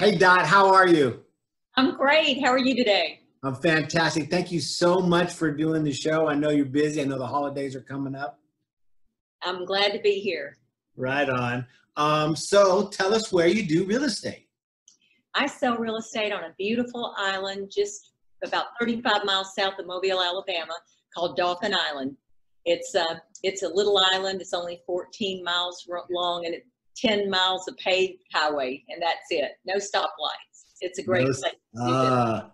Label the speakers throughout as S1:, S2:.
S1: Hey, Dot, how are you?
S2: I'm great. How are you today?
S1: I'm fantastic. Thank you so much for doing the show. I know you're busy. I know the holidays are coming up.
S2: I'm glad to be here.
S1: Right on. Um, so tell us where you do real estate.
S2: I sell real estate on a beautiful island just about 35 miles south of Mobile, Alabama, called Dauphin Island. It's a, uh, it's a little island. It's only 14 miles long and it, 10 miles of paved highway, and that's it. No stoplights. It's a great no, place. Uh,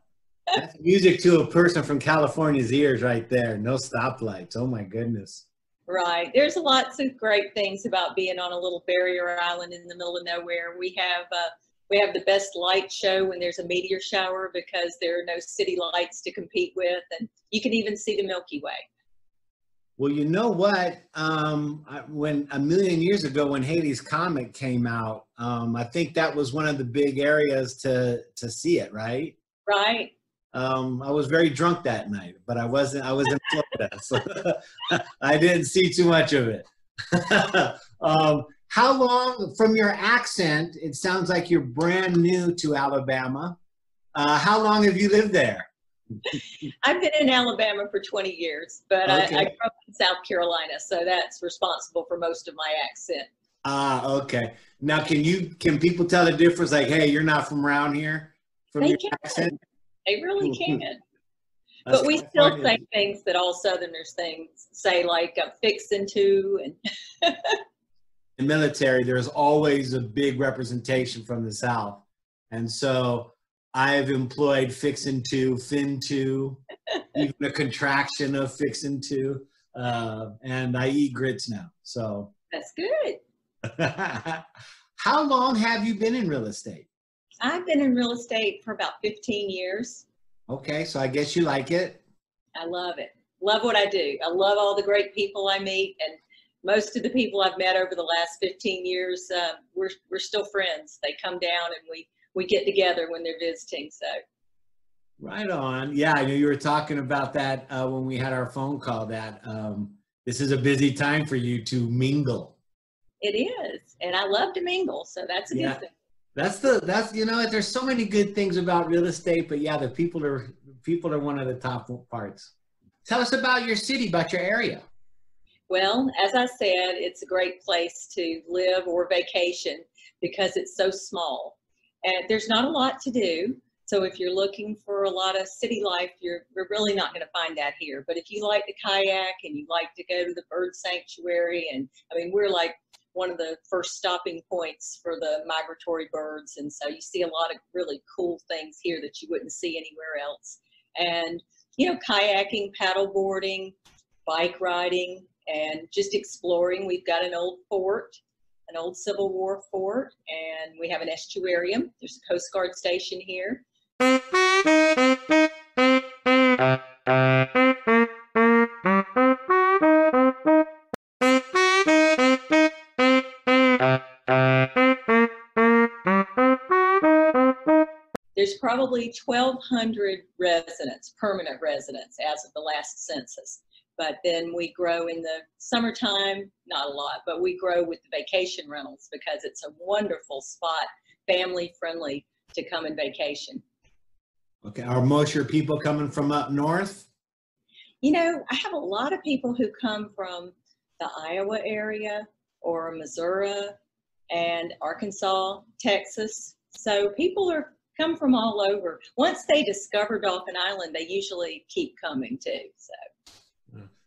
S1: that's music to a person from California's ears right there. No stoplights. Oh my goodness.
S2: Right. There's lots of great things about being on a little barrier island in the middle of nowhere. We have uh, we have the best light show when there's a meteor shower because there are no city lights to compete with, and you can even see the Milky Way.
S1: Well, you know what? Um, when a million years ago, when Halley's Comet came out, um, I think that was one of the big areas to to see it, right?
S2: Right.
S1: Um, I was very drunk that night, but I wasn't. I was in Florida, so I didn't see too much of it. um, how long, from your accent, it sounds like you're brand new to Alabama. Uh, how long have you lived there?
S2: I've been in Alabama for 20 years, but okay. I, I grew up in South Carolina, so that's responsible for most of my accent.
S1: Ah, okay. Now, can you can people tell the difference? Like, hey, you're not from around here.
S2: From they your can. accent. They really can. but we still funny. say things that all Southerners things say, like uh, "fixing to" and.
S1: In military, there's always a big representation from the South, and so I've employed fixing to, fin to, even a contraction of fixing to, uh, and I eat grits now. So
S2: that's good.
S1: How long have you been in real estate?
S2: I've been in real estate for about 15 years.
S1: Okay, so I guess you like it.
S2: I love it. Love what I do. I love all the great people I meet, and most of the people I've met over the last 15 years, uh, we're we're still friends. They come down and we we get together when they're visiting. So.
S1: Right on. Yeah, I know you were talking about that uh, when we had our phone call. That um, this is a busy time for you to mingle.
S2: It is, and I love to mingle, so that's a yeah. good thing.
S1: That's the that's you know there's so many good things about real estate, but yeah, the people are people are one of the top parts. Tell us about your city, about your area.
S2: Well, as I said, it's a great place to live or vacation because it's so small, and there's not a lot to do. So if you're looking for a lot of city life, you're, you're really not going to find that here. But if you like to kayak and you like to go to the bird sanctuary, and I mean, we're like one of the first stopping points for the migratory birds. And so you see a lot of really cool things here that you wouldn't see anywhere else. And, you know, kayaking, paddle boarding, bike riding, and just exploring. We've got an old fort, an old Civil War fort, and we have an estuarium. There's a Coast Guard station here. There's probably 1,200 residents, permanent residents, as of the last census. But then we grow in the summertime, not a lot, but we grow with the vacation rentals because it's a wonderful spot, family friendly to come and vacation.
S1: Okay, are most your people coming from up north?
S2: You know, I have a lot of people who come from the Iowa area or Missouri and Arkansas, Texas. So people are come from all over. Once they discover Dauphin Island, they usually keep coming too. So.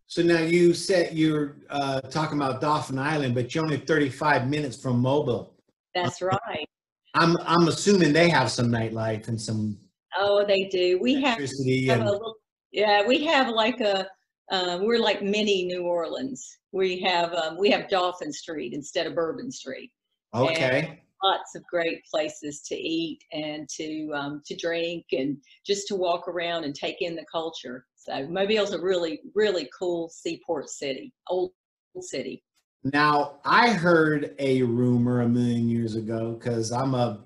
S1: So now you said you're uh, talking about Dauphin Island, but you're only 35 minutes from Mobile.
S2: That's right.
S1: I'm I'm assuming they have some nightlife and some.
S2: Oh, they do. We have, have a little, yeah, we have like a um, we're like mini New Orleans. We have um, we have Dauphin Street instead of Bourbon Street.
S1: Okay.
S2: And lots of great places to eat and to um, to drink and just to walk around and take in the culture. So Mobile's a really really cool seaport city, old city.
S1: Now I heard a rumor a million years ago because I'm a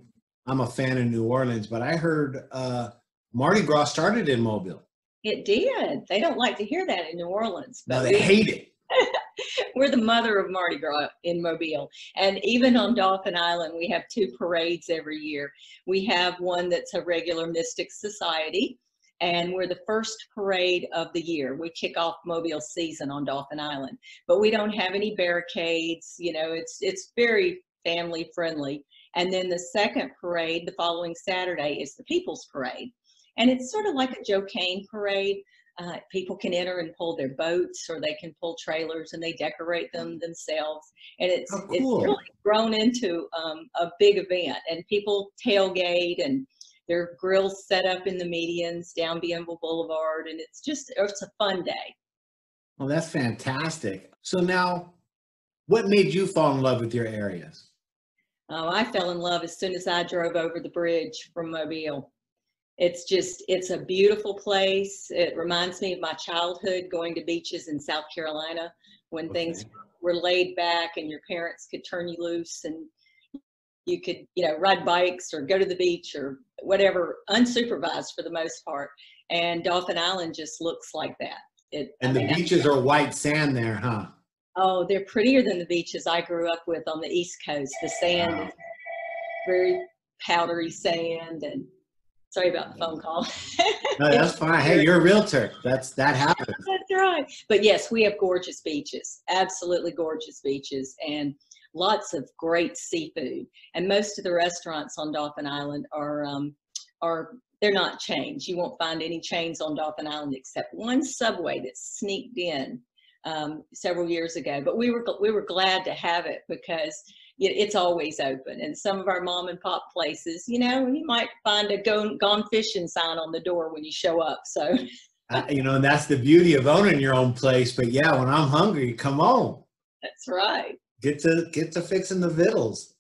S1: I'm a fan of New Orleans, but I heard uh, Mardi Gras started in Mobile.
S2: It did. They don't like to hear that in New Orleans,
S1: but no, they we, hate it.
S2: we're the mother of Mardi Gras in Mobile. And even on Dauphin Island, we have two parades every year. We have one that's a regular Mystic Society, and we're the first parade of the year. We kick off Mobile season on Dauphin Island, but we don't have any barricades. You know, it's it's very family friendly. And then the second parade, the following Saturday, is the People's Parade, and it's sort of like a Joe Cain parade. Uh, people can enter and pull their boats, or they can pull trailers, and they decorate them themselves. And it's
S1: Oh,
S2: it's really grown into um, a big event, and people tailgate and there are grills set up in the medians down Bienville Boulevard, and it's just oh, it's a fun day.
S1: Well, that's fantastic. So now, what made you fall in love with your areas?
S2: Oh, I fell in love as soon as I drove over the bridge from Mobile. It's just it's a beautiful place. It reminds me of my childhood going to beaches in South Carolina when things were laid back and your parents could turn you loose and you could you know ride bikes or go to the beach or whatever unsupervised for the most part and Dauphin Island just looks like that it I
S1: And the
S2: mean, I-
S1: beaches are white sand there, huh?
S2: oh they're prettier than the beaches i grew up with on the east coast the sand
S1: Wow.
S2: is very powdery sand and sorry about the phone call
S1: No, that's fine. Hey, you're a realtor. That's that happens.
S2: That's right. But yes, we have gorgeous beaches, absolutely gorgeous beaches, and lots of great seafood. And most of the restaurants on Dauphin Island are um, are they're not chains. You won't find any chains on Dauphin Island except one Subway that sneaked in um, several years ago. But we were we were glad to have it because it- it's always open. And some of our mom and pop places, you know, you might find a gone, gone fishing sign on the door when you show up. So.
S1: Uh, you know, and that's the beauty of owning your own place. But yeah, when I'm hungry, come on,
S2: That's right.
S1: Get to get to fixing the vittles.